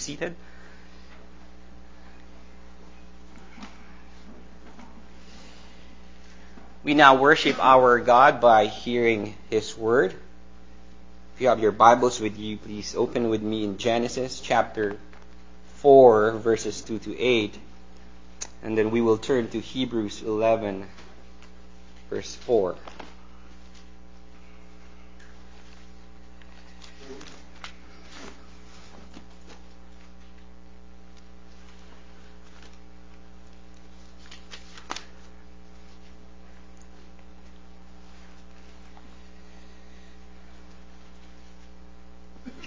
seated. We now worship our God by hearing His Word. If you have your Bibles with you, please open with me in Genesis chapter 4, verses 2 to 8. And then we will turn to Hebrews 11, verse 4.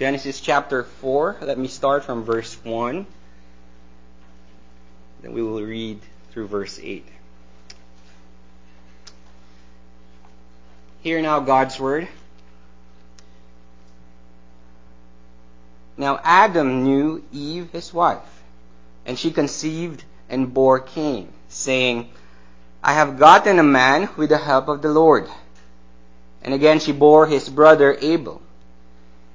Genesis chapter 4. Let me start from verse 1. Then we will read through verse 8. Hear now God's word. Now Adam knew Eve his wife, and she conceived and bore Cain, saying, I have gotten a man with the help of the Lord. And again she bore his brother Abel.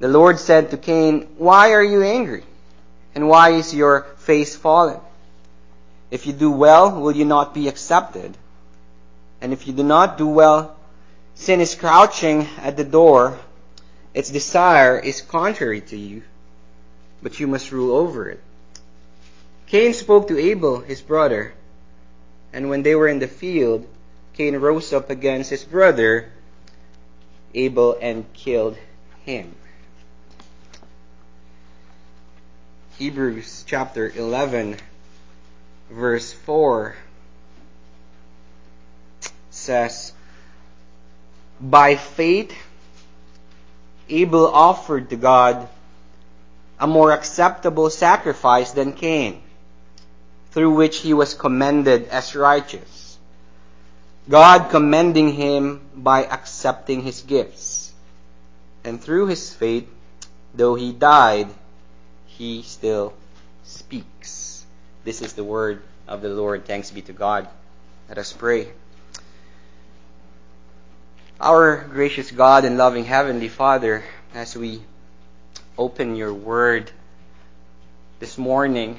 The Lord said to Cain, Why are you angry? And why is your face fallen? If you do well, will you not be accepted? And if you do not do well, sin is crouching at the door. Its desire is contrary to you, but you must rule over it. Cain spoke to Abel, his brother, and when they were in the field, Cain rose up against his brother Abel and killed him. Hebrews chapter 11, verse 4 says, By faith, Abel offered to God a more acceptable sacrifice than Cain, through which he was commended as righteous. God commending him by accepting his gifts. And through his faith, though he died, he still speaks. This is the word of the Lord. Thanks be to God. Let us pray. Our gracious God and loving Heavenly Father, as we open your word this morning,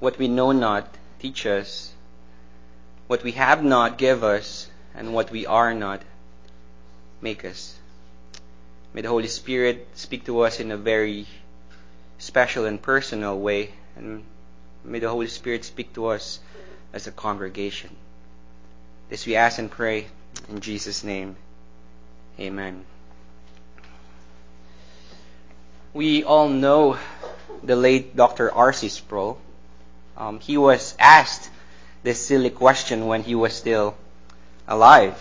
what we know not, teach us. What we have not, give us. And what we are not, make us. May the Holy Spirit speak to us in a very special and personal way. And may the Holy Spirit speak to us as a congregation. This we ask and pray in Jesus' name. Amen. We all know the late Dr. R.C. Sproul. Um, he was asked this silly question when he was still alive.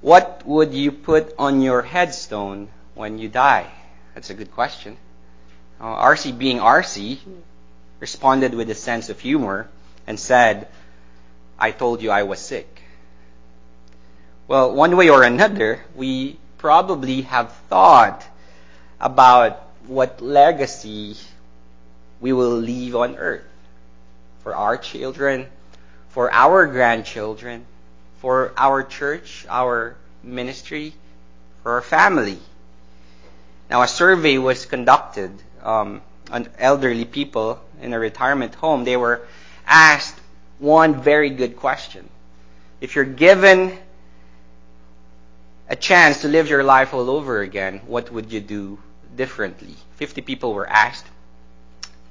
What would you put on your headstone when you die? That's a good question. Uh, RC, being RC, responded with a sense of humor and said, I told you I was sick. Well, one way or another, we probably have thought about what legacy we will leave on earth for our children, for our grandchildren, for our church, our ministry, for our family. Now, a survey was conducted um, on elderly people in a retirement home. They were asked one very good question. If you're given a chance to live your life all over again, what would you do differently? 50 people were asked.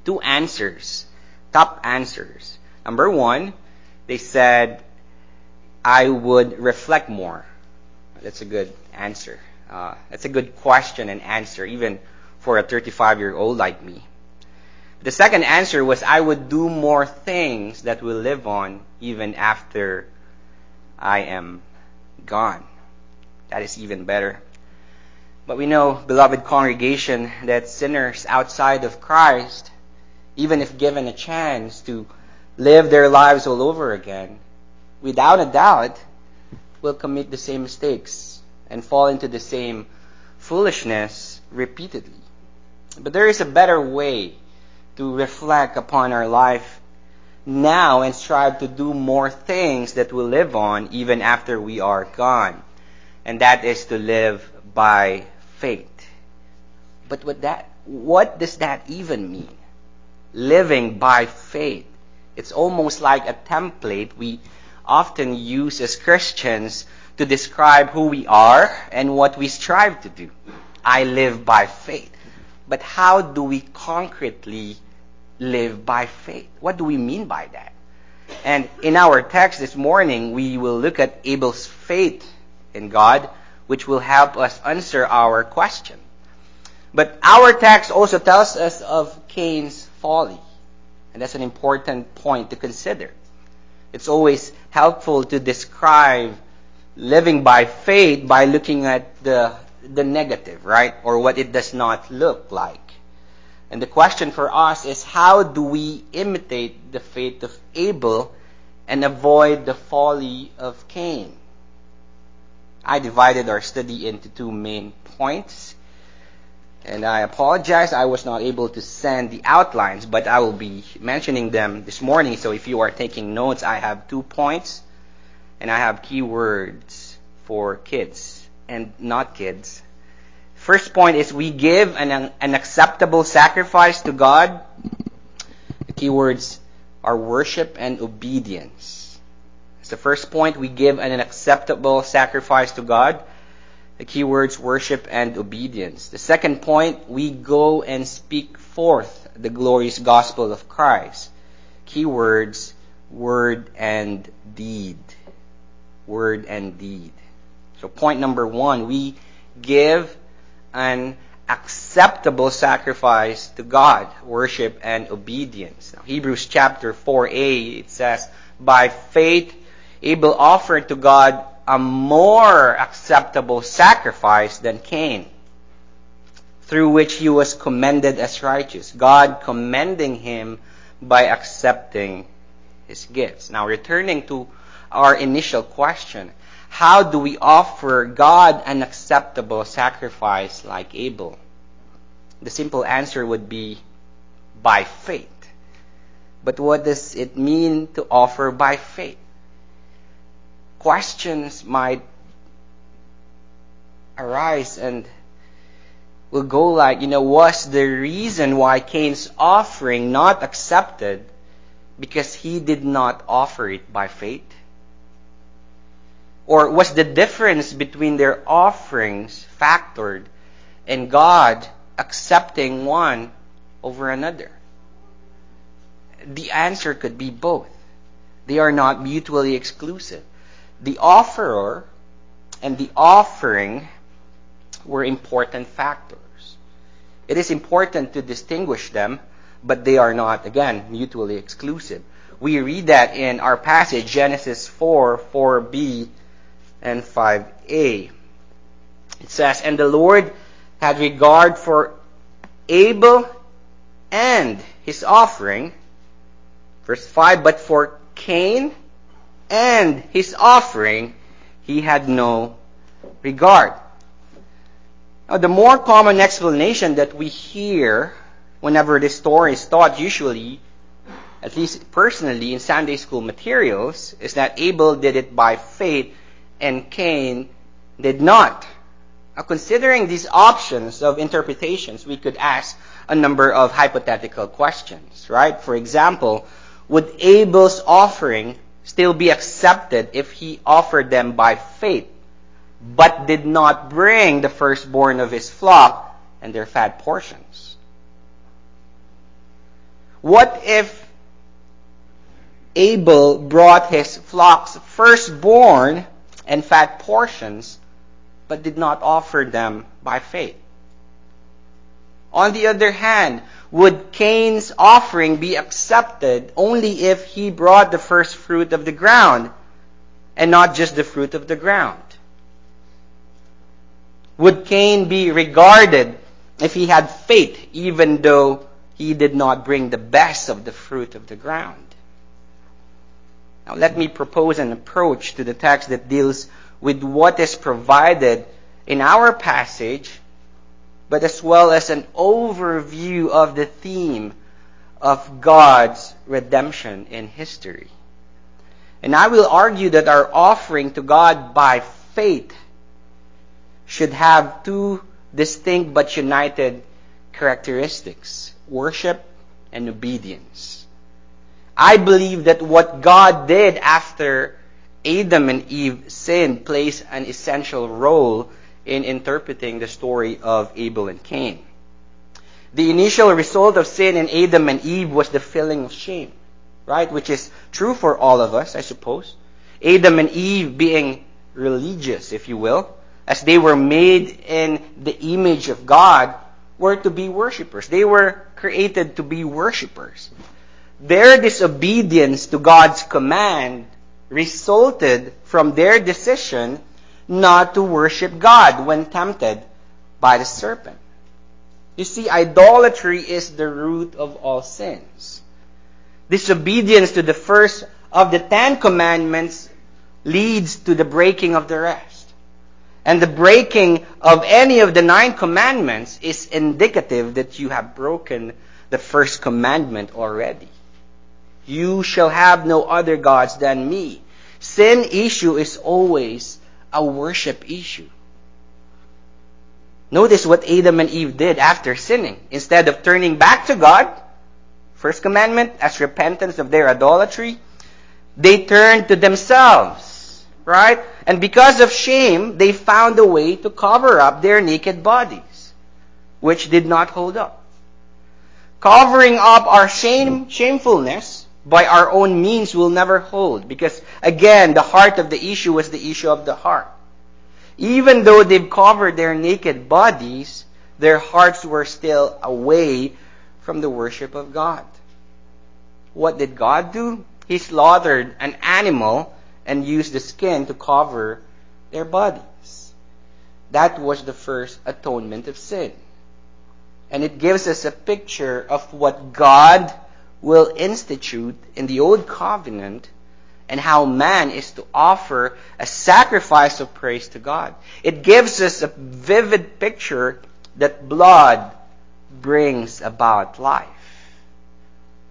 Two answers, top answers. Number one, they said, I would reflect more. That's a good answer. Uh, that's a good question and answer, even for a 35 year old like me. The second answer was I would do more things that will live on even after I am gone. That is even better. But we know, beloved congregation, that sinners outside of Christ, even if given a chance to live their lives all over again, without a doubt, will commit the same mistakes and fall into the same foolishness repeatedly. But there is a better way to reflect upon our life now and strive to do more things that will live on even after we are gone. And that is to live by faith. But what that what does that even mean? Living by faith. It's almost like a template we often use as Christians to describe who we are and what we strive to do. I live by faith. But how do we concretely live by faith? What do we mean by that? And in our text this morning, we will look at Abel's faith in God, which will help us answer our question. But our text also tells us of Cain's folly. And that's an important point to consider. It's always helpful to describe living by faith by looking at the, the negative, right? Or what it does not look like. And the question for us is how do we imitate the faith of Abel and avoid the folly of Cain? I divided our study into two main points. And I apologize, I was not able to send the outlines, but I will be mentioning them this morning. So if you are taking notes, I have two points and I have keywords for kids and not kids. First point is we give an, an acceptable sacrifice to God. The keywords are worship and obedience. It's the first point. We give an acceptable sacrifice to God. The keywords worship and obedience. The second point, we go and speak forth the glorious gospel of Christ. Keywords word and deed. Word and deed. So point number one, we give an acceptable sacrifice to God, worship and obedience. Now, Hebrews chapter 4a, it says, by faith, Abel offered to God a more acceptable sacrifice than Cain, through which he was commended as righteous. God commending him by accepting his gifts. Now, returning to our initial question, how do we offer God an acceptable sacrifice like Abel? The simple answer would be by faith. But what does it mean to offer by faith? questions might arise and will go like, you know, was the reason why Cain's offering not accepted because he did not offer it by faith? Or was the difference between their offerings factored and God accepting one over another? The answer could be both. They are not mutually exclusive the offerer and the offering were important factors. It is important to distinguish them, but they are not, again, mutually exclusive. We read that in our passage, Genesis 4, 4b, and 5a. It says, And the Lord had regard for Abel and his offering. Verse 5, But for Cain and his offering he had no regard. Now, the more common explanation that we hear whenever this story is taught, usually, at least personally in Sunday school materials, is that Abel did it by faith and Cain did not. Now, considering these options of interpretations, we could ask a number of hypothetical questions, right? For example, would Abel's offering still be accepted if he offered them by faith, but did not bring the firstborn of his flock and their fat portions? What if Abel brought his flock's firstborn and fat portions, but did not offer them by faith? On the other hand, would Cain's offering be accepted only if he brought the first fruit of the ground and not just the fruit of the ground? would Cain be regarded if he had faith, even though he did not bring the best of the fruit of the ground? Now let me propose an approach to the text that deals with what is provided in our passage, but as well as an overview of the theme of God's redemption in history. And I will argue that our offering to God by faith should have two distinct but united characteristics worship and obedience. I believe that what God did after Adam and Eve sinned plays an essential role in interpreting the story of Abel and Cain. The initial result of sin in Adam and Eve was the feeling of shame, right? Which is true for all of us, I suppose. Adam and Eve being religious, if you will, as they were made in the image of God, were to be worshippers. They were created to be worshippers. Their disobedience to God's command resulted from their decision not to worship God when tempted by the serpent. You see, idolatry is the root of all sins. Disobedience to the first of the Ten Commandments leads to the breaking of the rest. And the breaking of any of the nine commandments is indicative that you have broken the first commandment already. You shall have no other gods than me. Sin issue is always a worship issue. Notice what Adam and Eve did after sinning. Instead of turning back to God, first commandment, as repentance of their idolatry, they turned to themselves, right? And because of shame, they found a way to cover up their naked bodies, which did not hold up. Covering up our shame, shamefulness by our own means will never hold because again, the heart of the issue was the issue of the heart. Even though they've covered their naked bodies, their hearts were still away from the worship of God. What did God do? He slaughtered an animal and used the skin to cover their bodies. That was the first atonement of sin. And it gives us a picture of what God will institute in the Old Covenant and how man is to offer a sacrifice of praise to God. It gives us a vivid picture that blood brings about life.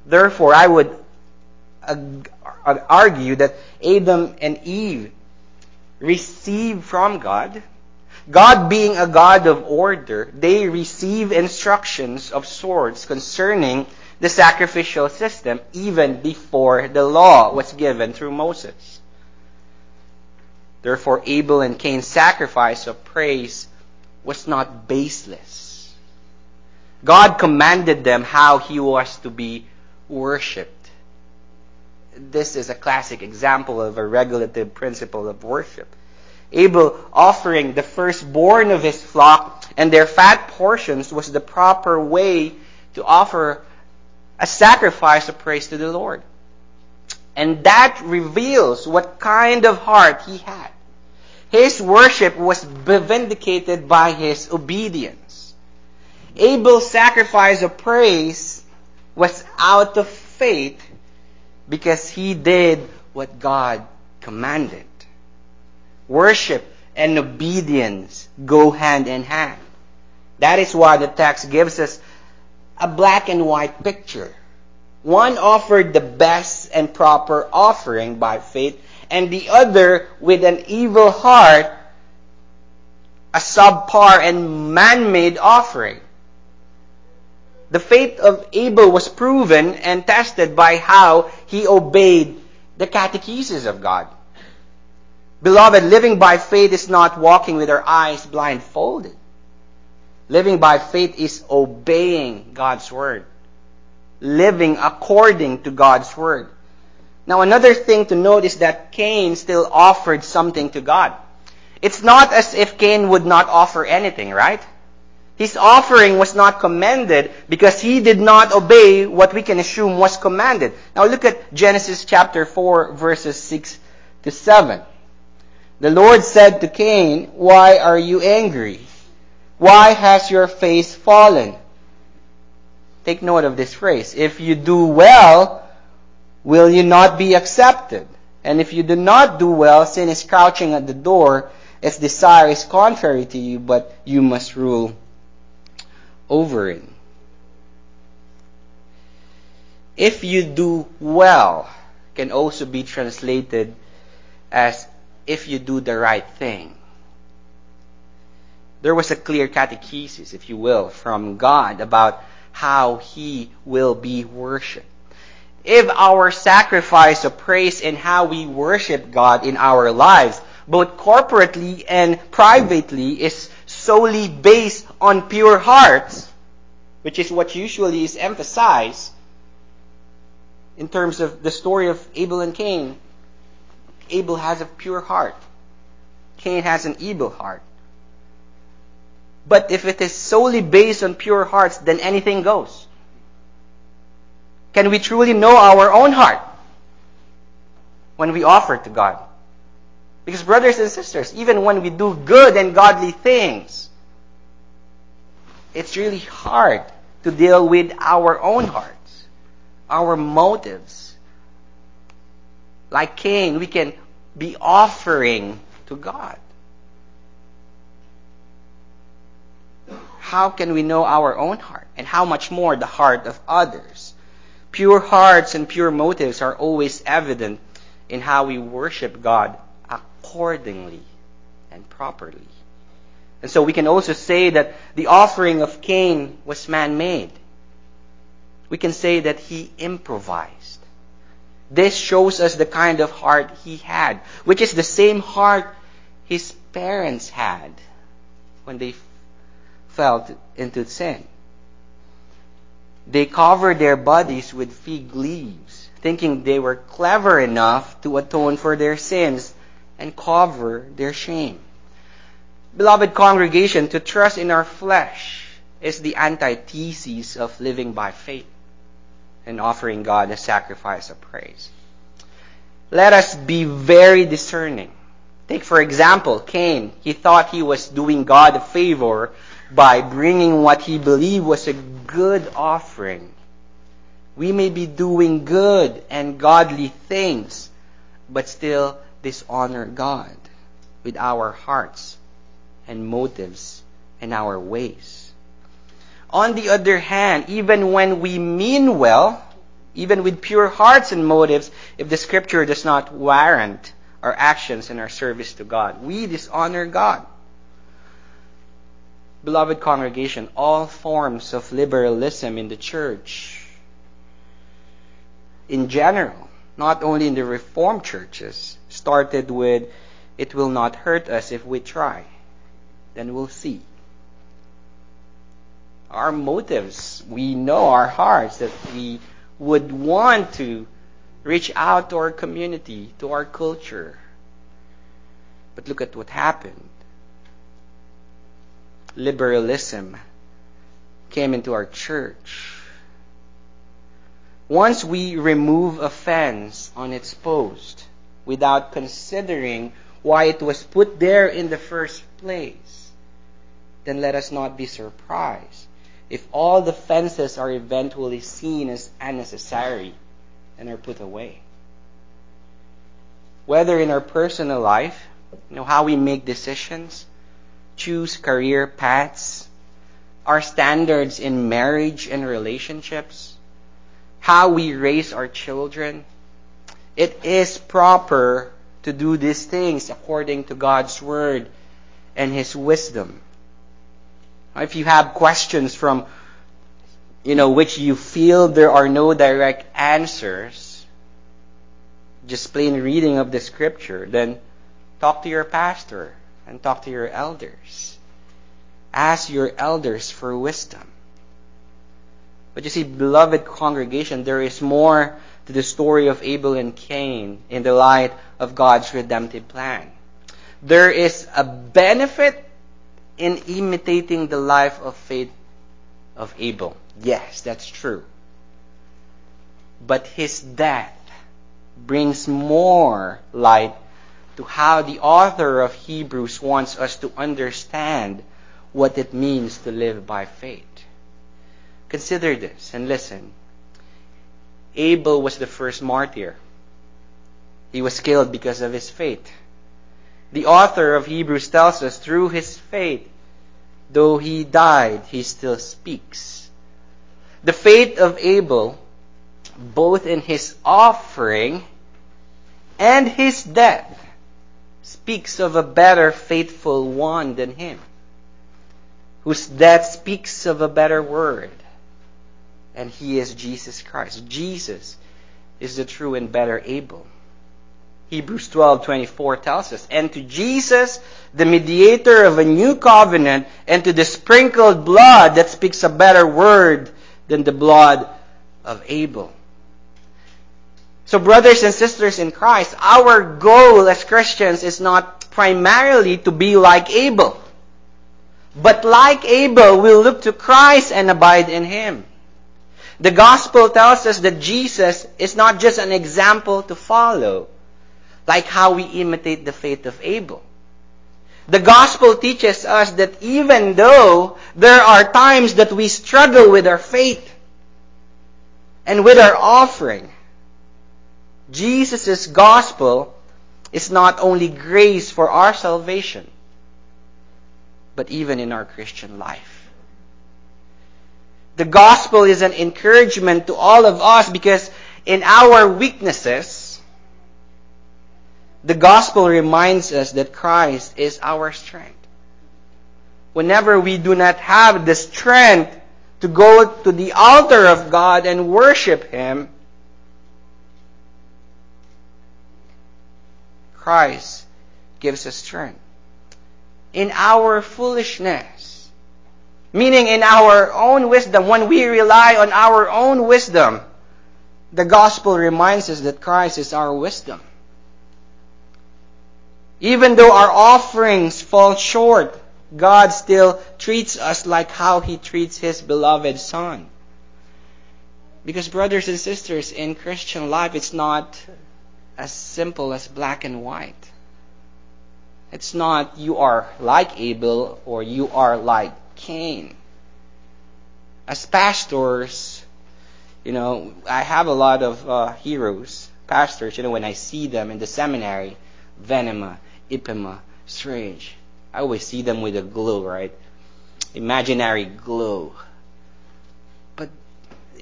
Therefore, I would argue that Adam and Eve receive from God, God being a God of order, they receive instructions of sorts concerning the sacrificial system even before the law was given through Moses. Therefore, Abel and Cain's sacrifice of praise was not baseless. God commanded them how he was to be worshipped. This is a classic example of a regulative principle of worship. Abel offering the firstborn of his flock and their fat portions was the proper way to offer a sacrifice of praise to the Lord. And that reveals what kind of heart he had. His worship was vindicated by his obedience. Abel's sacrifice of praise was out of faith because he did what God commanded. Worship and obedience go hand in hand. That is why the text gives us a black and white picture. One offered the best and proper offering by faith, and the other, with an evil heart, a subpar and man-made offering. The faith of Abel was proven and tested by how he obeyed the catechesis of God. Beloved, living by faith is not walking with our eyes blindfolded. Living by faith is obeying God's word. Living according to God's word. Now another thing to note is that Cain still offered something to God. It's not as if Cain would not offer anything, right? His offering was not commended because he did not obey what we can assume was commanded. Now look at Genesis chapter 4 verses 6 to 7. The Lord said to Cain, Why are you angry? Why has your face fallen? Take note of this phrase. If you do well, will you not be accepted? And if you do not do well, sin is crouching at the door. Its desire is contrary to you, but you must rule over it. If you do well can also be translated as if you do the right thing. There was a clear catechesis, if you will, from God about how He will be worshipped. If our sacrifice of praise and how we worship God in our lives, both corporately and privately, is solely based on pure hearts, which is what usually is emphasized in terms of the story of Abel and Cain. Abel has a pure heart. Cain has an evil heart. But if it is solely based on pure hearts, then anything goes. Can we truly know our own heart when we offer to God? Because, brothers and sisters, even when we do good and godly things, it's really hard to deal with our own hearts, our motives. Like Cain, we can be offering to God. How can we know our own heart? And how much more the heart of others? Pure hearts and pure motives are always evident in how we worship God accordingly and properly. And so we can also say that the offering of Cain was man made. We can say that he improvised. This shows us the kind of heart he had, which is the same heart his parents had when they fell into sin. They covered their bodies with fig leaves, thinking they were clever enough to atone for their sins and cover their shame. Beloved congregation, to trust in our flesh is the antithesis of living by faith and offering God a sacrifice of praise. Let us be very discerning. Take, for example, Cain. He thought he was doing God a favor by bringing what he believed was a good offering. We may be doing good and godly things, but still dishonor God with our hearts and motives and our ways. On the other hand, even when we mean well, even with pure hearts and motives, if the scripture does not warrant our actions and our service to God, we dishonor God. Beloved congregation, all forms of liberalism in the church, in general, not only in the Reformed churches, started with, it will not hurt us if we try. Then we'll see. Our motives, we know our hearts that we would want to reach out to our community, to our culture. But look at what happened liberalism came into our church. Once we remove a fence on its post without considering why it was put there in the first place, then let us not be surprised if all the fences are eventually seen as unnecessary and are put away. Whether in our personal life, you know, how we make decisions, choose career paths, our standards in marriage and relationships, how we raise our children. It is proper to do these things according to God's Word and His wisdom. If you have questions from, you know, which you feel there are no direct answers, just plain reading of the scripture, then talk to your pastor and talk to your elders. Ask your elders for wisdom. But you see, beloved congregation, there is more to the story of Abel and Cain in the light of God's redemptive plan. There is a benefit in imitating the life of faith of Abel. Yes, that's true. But his death brings more light to how the author of Hebrews wants us to understand what it means to live by faith. Consider this and listen. Abel was the first martyr. He was killed because of his faith. The author of Hebrews tells us through his faith, though he died, he still speaks. The faith of Abel, both in his offering and his death, speaks of a better faithful one than him, whose death speaks of a better word. And he is Jesus Christ. Jesus is the true and better Abel. Hebrews 12:24 tells us, "And to Jesus, the mediator of a new covenant, and to the sprinkled blood that speaks a better word than the blood of Abel." So brothers and sisters in Christ, our goal as Christians is not primarily to be like Abel. But like Abel, we look to Christ and abide in Him. The gospel tells us that Jesus is not just an example to follow, like how we imitate the faith of Abel. The gospel teaches us that even though there are times that we struggle with our faith and with our offering, Jesus' gospel is not only grace for our salvation, but even in our Christian life. The gospel is an encouragement to all of us because in our weaknesses, the gospel reminds us that Christ is our strength. Whenever we do not have the strength to go to the altar of God and worship Him, Christ gives us strength. In our foolishness, meaning in our own wisdom, when we rely on our own wisdom, the gospel reminds us that Christ is our wisdom. Even though our offerings fall short, God still treats us like how He treats His beloved Son. Because, brothers and sisters, in Christian life, it's not as simple as black and white. It's not you are like Abel or you are like Cain. As pastors, you know, I have a lot of uh, heroes, pastors, you know, when I see them in the seminary, Venema, Ipema, Strange. I always see them with a glow, right? Imaginary glow. But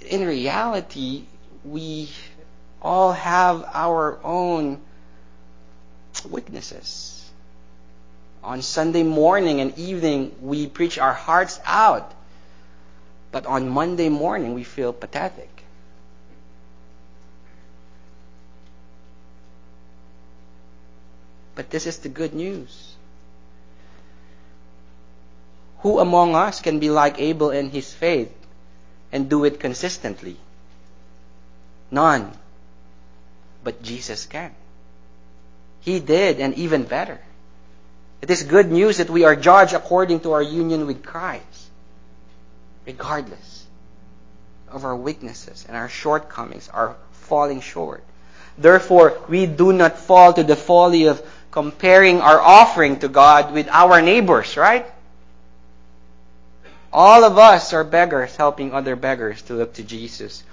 in reality, we all have our own weaknesses. On Sunday morning and evening, we preach our hearts out. But on Monday morning, we feel pathetic. But this is the good news. Who among us can be like Abel in his faith and do it consistently? None but Jesus can. He did, and even better. It is good news that we are judged according to our union with Christ, regardless of our weaknesses and our shortcomings, our falling short. Therefore, we do not fall to the folly of comparing our offering to God with our neighbors, right? All of us are beggars helping other beggars to look to Jesus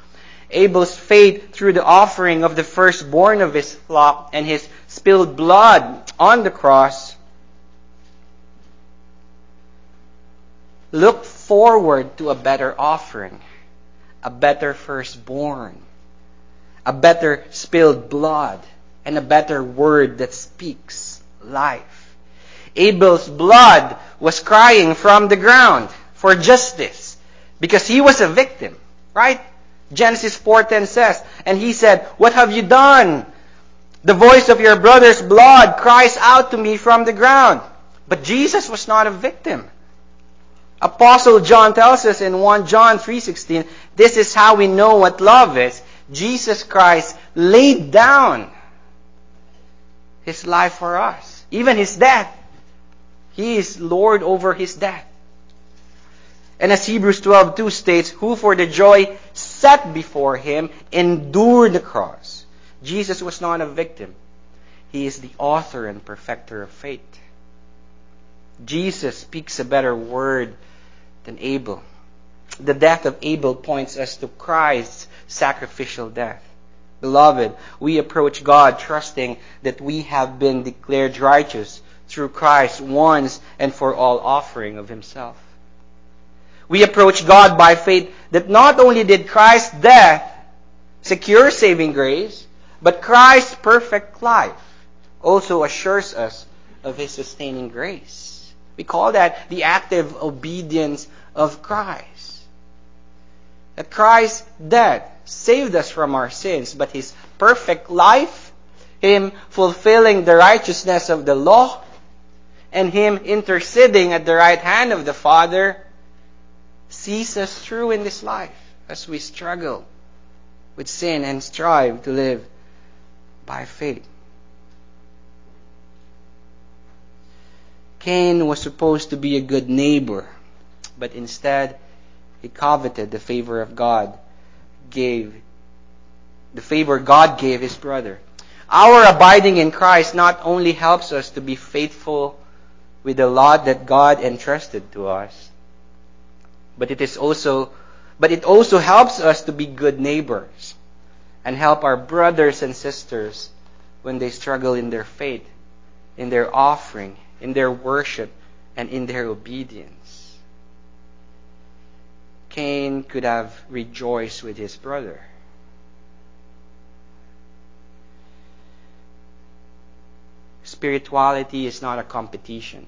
Abel's faith through the offering of the firstborn of his flock and his spilled blood on the cross looked forward to a better offering, a better firstborn, a better spilled blood, and a better word that speaks life. Abel's blood was crying from the ground for justice because he was a victim, right? Genesis 4:10 says, and he said, "What have you done? The voice of your brother's blood cries out to me from the ground." But Jesus was not a victim. Apostle John tells us in 1 John 3:16, this is how we know what love is. Jesus Christ laid down his life for us, even his death. He is Lord over his death. And as Hebrews 12:2 states, who for the joy set before him endured the cross. Jesus was not a victim. He is the author and perfecter of faith. Jesus speaks a better word than Abel. The death of Abel points us to Christ's sacrificial death. Beloved, we approach God trusting that we have been declared righteous through Christ's once and for all offering of Himself. We approach God by faith that not only did Christ's death secure saving grace, but Christ's perfect life also assures us of His sustaining grace. We call that the active obedience of Christ. That Christ's death saved us from our sins, but His perfect life, Him fulfilling the righteousness of the law, and Him interceding at the right hand of the Father, sees us through in this life as we struggle with sin and strive to live by faith. Cain was supposed to be a good neighbor, but instead he coveted the favor of God, gave the favor God gave his brother. Our abiding in Christ not only helps us to be faithful with the lot that God entrusted to us, but it is also but it also helps us to be good neighbors and help our brothers and sisters when they struggle in their faith, in their offering, in their worship, and in their obedience. Cain could have rejoiced with his brother. Spirituality is not a competition.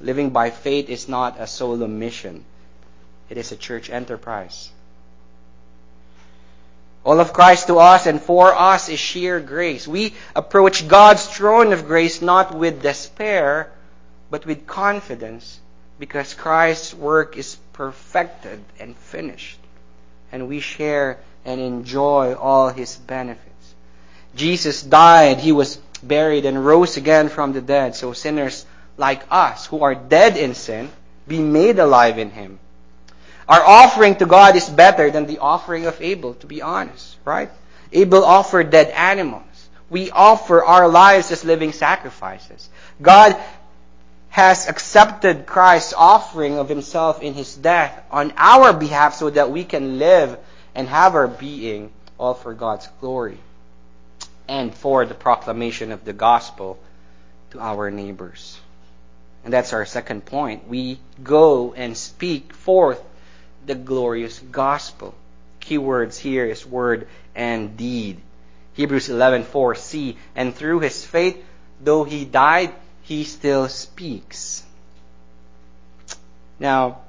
Living by faith is not a solo mission. It is a church enterprise. All of Christ to us and for us is sheer grace. We approach God's throne of grace not with despair, but with confidence because Christ's work is perfected and finished. And we share and enjoy all his benefits. Jesus died, he was buried, and rose again from the dead. So sinners like us, who are dead in sin, be made alive in him. Our offering to God is better than the offering of Abel, to be honest, right? Abel offered dead animals. We offer our lives as living sacrifices. God has accepted Christ's offering of himself in his death on our behalf so that we can live and have our being all for God's glory and for the proclamation of the gospel to our neighbors. And that's our second point. We go and speak forth the glorious gospel. Key words here is word and deed. Hebrews 11:4 see and through his faith though he died he still speaks. Now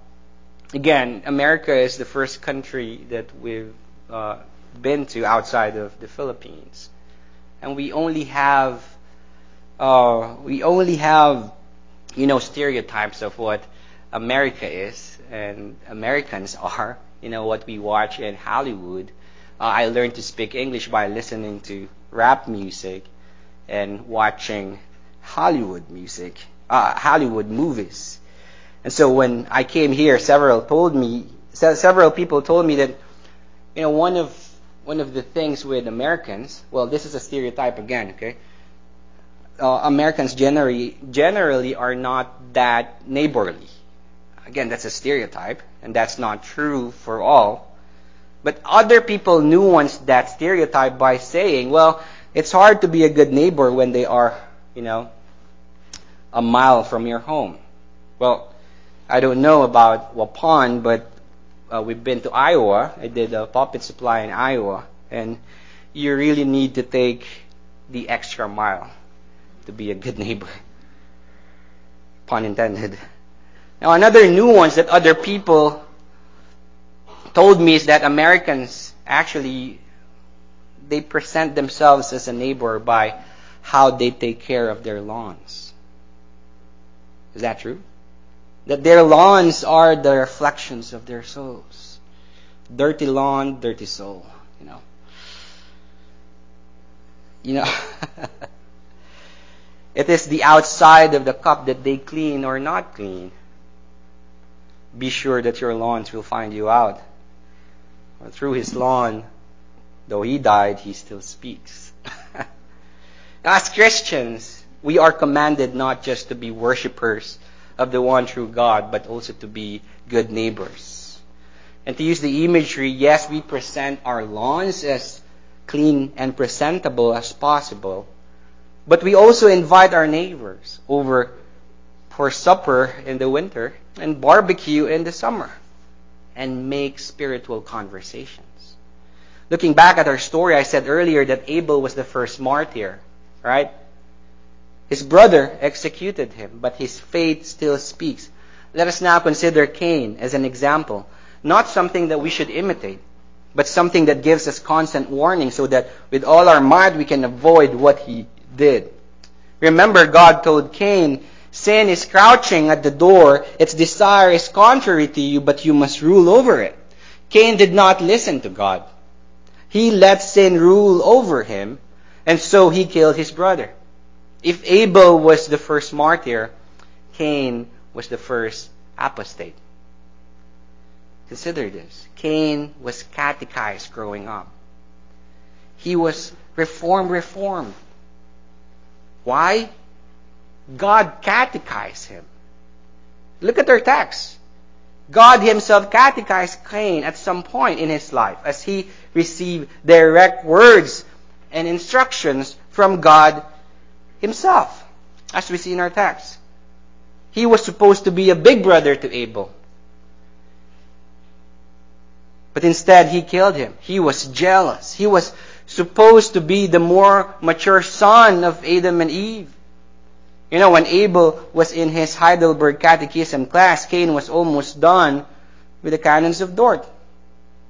again America is the first country that we've uh, been to outside of the Philippines and we only have uh, we only have you know stereotypes of what America is and Americans are, you know, what we watch in Hollywood. Uh, I learned to speak English by listening to rap music and watching Hollywood music, uh, Hollywood movies. And so when I came here, several told me, several people told me that, you know, one of one of the things with Americans, well, this is a stereotype again, okay? Uh, Americans generally generally are not that neighborly. Again, that's a stereotype, and that's not true for all. But other people nuance that stereotype by saying, well, it's hard to be a good neighbor when they are, you know, a mile from your home. Well, I don't know about Waupun, but uh, we've been to Iowa. I did a pulpit supply in Iowa, and you really need to take the extra mile to be a good neighbor. Pun intended. Now, another nuance that other people told me is that Americans actually they present themselves as a neighbor by how they take care of their lawns. Is that true? That their lawns are the reflections of their souls. Dirty lawn, dirty soul, you know. You know, it is the outside of the cup that they clean or not clean be sure that your lawns will find you out. Through his lawn, though he died, he still speaks. As Christians, we are commanded not just to be worshippers of the one true God, but also to be good neighbors. And to use the imagery, yes, we present our lawns as clean and presentable as possible, but we also invite our neighbors over for supper in the winter and barbecue in the summer and make spiritual conversations. Looking back at our story, I said earlier that Abel was the first martyr, right? His brother executed him, but his faith still speaks. Let us now consider Cain as an example. Not something that we should imitate, but something that gives us constant warning so that with all our might we can avoid what he did. Remember, God told Cain, Sin is crouching at the door. Its desire is contrary to you, but you must rule over it. Cain did not listen to God. He let sin rule over him, and so he killed his brother. If Abel was the first martyr, Cain was the first apostate. Consider this. Cain was catechized growing up. He was reformed, reformed. Why? God catechized him. Look at our text. God himself catechized Cain at some point in his life as he received direct words and instructions from God himself, as we see in our text. He was supposed to be a big brother to Abel. But instead, he killed him. He was jealous. He was supposed to be the more mature son of Adam and Eve. You know, when Abel was in his Heidelberg Catechism class, Cain was almost done with the canons of Dort.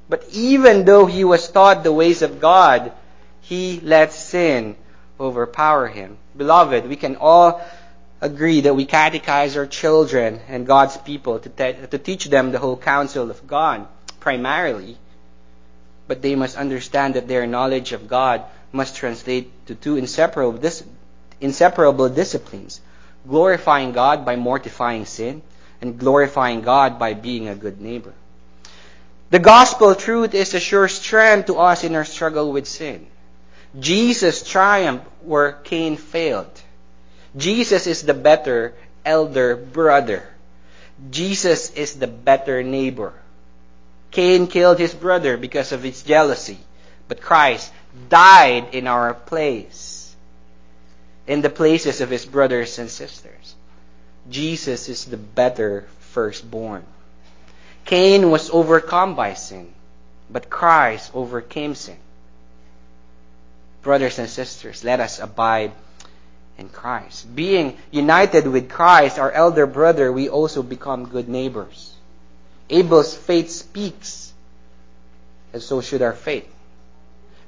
But even though he was taught the ways of God, he let sin overpower him. Beloved, we can all agree that we catechize our children and God's people to, te- to teach them the whole counsel of God, primarily. But they must understand that their knowledge of God must translate to two inseparable, dis- inseparable disciplines glorifying God by mortifying sin, and glorifying God by being a good neighbor. The gospel truth is a sure strength to us in our struggle with sin. Jesus triumphed where Cain failed. Jesus is the better elder brother. Jesus is the better neighbor. Cain killed his brother because of his jealousy, but Christ died in our place in the places of his brothers and sisters. Jesus is the better firstborn. Cain was overcome by sin, but Christ overcame sin. Brothers and sisters, let us abide in Christ. Being united with Christ, our elder brother, we also become good neighbors. Abel's faith speaks, and so should our faith.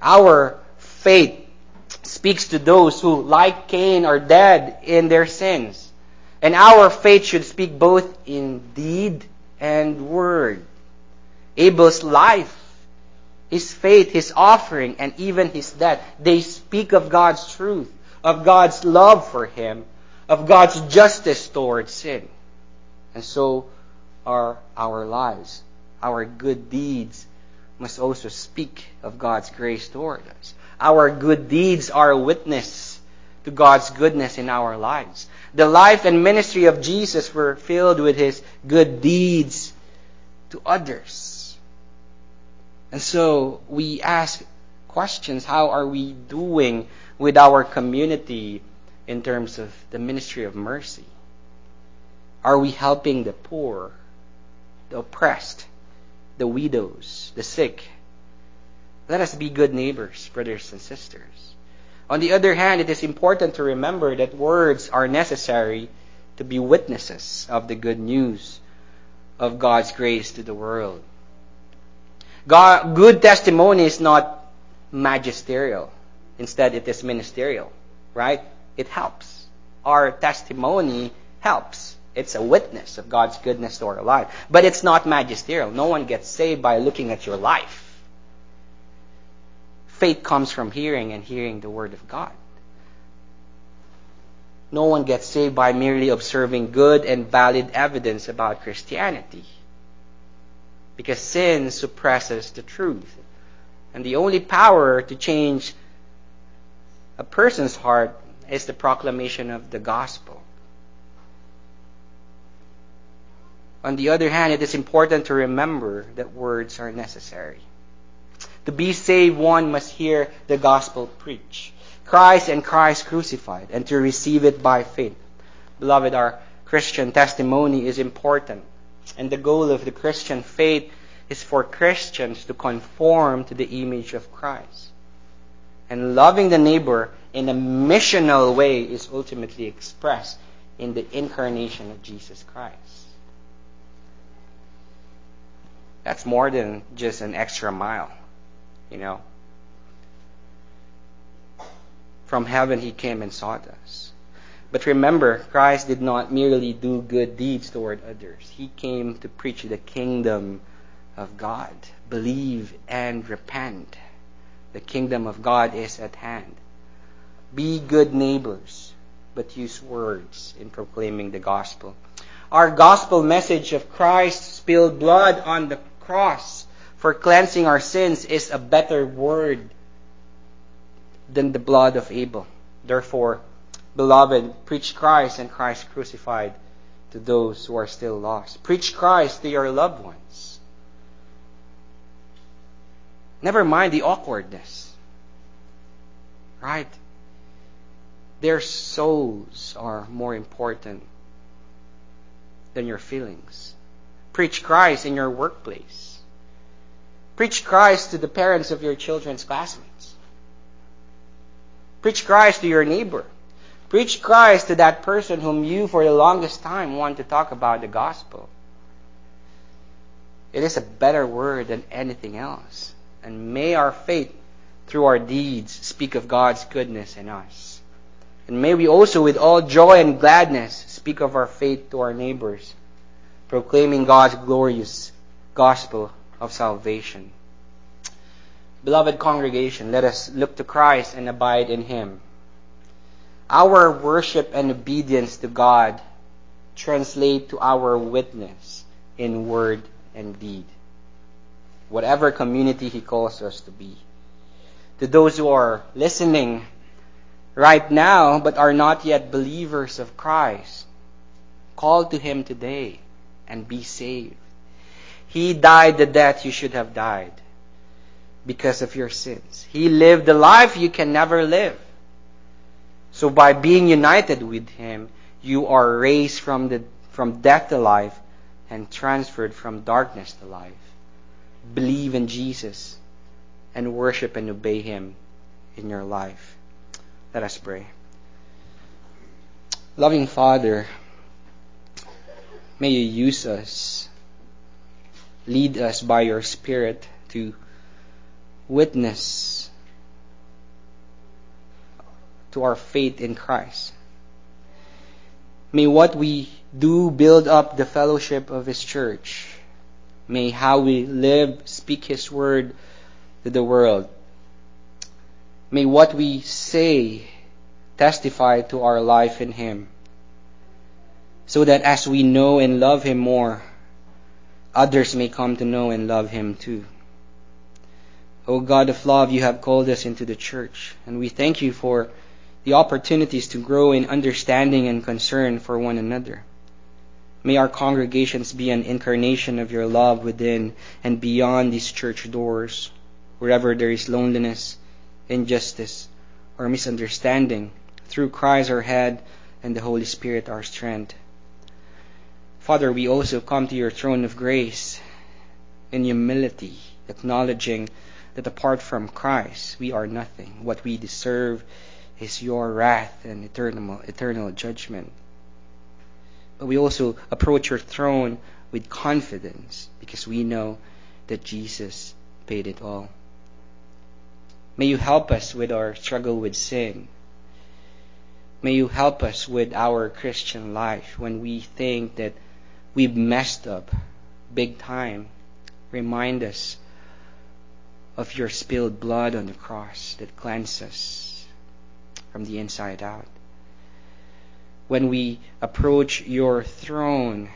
Our faith speaks to those who, like Cain, are dead in their sins. And our faith should speak both in deed and word. Abel's life, his faith, his offering, and even his death, they speak of God's truth, of God's love for him, of God's justice towards sin. And so are our lives. Our good deeds must also speak of God's grace toward us. Our good deeds are a witness to God's goodness in our lives. The life and ministry of Jesus were filled with his good deeds to others. And so we ask questions how are we doing with our community in terms of the ministry of mercy? Are we helping the poor, the oppressed, the widows, the sick, let us be good neighbors, brothers and sisters. On the other hand, it is important to remember that words are necessary to be witnesses of the good news of God's grace to the world. God, good testimony is not magisterial. Instead, it is ministerial, right? It helps. Our testimony helps. It's a witness of God's goodness to our life. But it's not magisterial. No one gets saved by looking at your life. Faith comes from hearing and hearing the Word of God. No one gets saved by merely observing good and valid evidence about Christianity. Because sin suppresses the truth. And the only power to change a person's heart is the proclamation of the gospel. On the other hand, it is important to remember that words are necessary. To be saved, one must hear the gospel preached. Christ and Christ crucified, and to receive it by faith. Beloved, our Christian testimony is important. And the goal of the Christian faith is for Christians to conform to the image of Christ. And loving the neighbor in a missional way is ultimately expressed in the incarnation of Jesus Christ. That's more than just an extra mile, you know. From heaven he came and sought us. But remember, Christ did not merely do good deeds toward others. He came to preach the kingdom of God. Believe and repent. The kingdom of God is at hand. Be good neighbors, but use words in proclaiming the gospel. Our gospel message of Christ spilled blood on the cross for cleansing our sins is a better word than the blood of Abel. Therefore, beloved, preach Christ and Christ crucified to those who are still lost. Preach Christ to your loved ones. Never mind the awkwardness. Right? Their souls are more important than your feelings. Preach Christ in your workplace. Preach Christ to the parents of your children's classmates. Preach Christ to your neighbor. Preach Christ to that person whom you, for the longest time, want to talk about the gospel. It is a better word than anything else. And may our faith, through our deeds, speak of God's goodness in us. And may we also, with all joy and gladness, speak of our faith to our neighbors, proclaiming God's glorious gospel of salvation. Beloved congregation, let us look to Christ and abide in Him. Our worship and obedience to God translate to our witness in word and deed. Whatever community He calls us to be. To those who are listening right now but are not yet believers of Christ, call to Him today and be saved. He died the death you should have died because of your sins. He lived the life you can never live. So by being united with Him, you are raised from the, from death to life and transferred from darkness to life. Believe in Jesus and worship and obey Him in your life. Let us pray. Loving Father, may you use us, lead us by your Spirit to witness to our faith in Christ. May what we do build up the fellowship of His church. May how we live speak His word to the world. May what we say testify to our life in Him. So that as we know and love Him more, others may come to know and love Him too. O God of love, you have called us into the church, and we thank you for the opportunities to grow in understanding and concern for one another. May our congregations be an incarnation of your love within and beyond these church doors, wherever there is loneliness, injustice, or misunderstanding, through Christ our head and the Holy Spirit our strength. Father, we also come to your throne of grace in humility, acknowledging that apart from Christ, we are nothing. What we deserve is your wrath and eternal, eternal judgment. But we also approach your throne with confidence because we know that Jesus paid it all. May you help us with our struggle with sin. May you help us with our Christian life when we think that we've messed up big time. Remind us of your spilled blood on the cross that cleanses us from the inside out. When we approach your throne,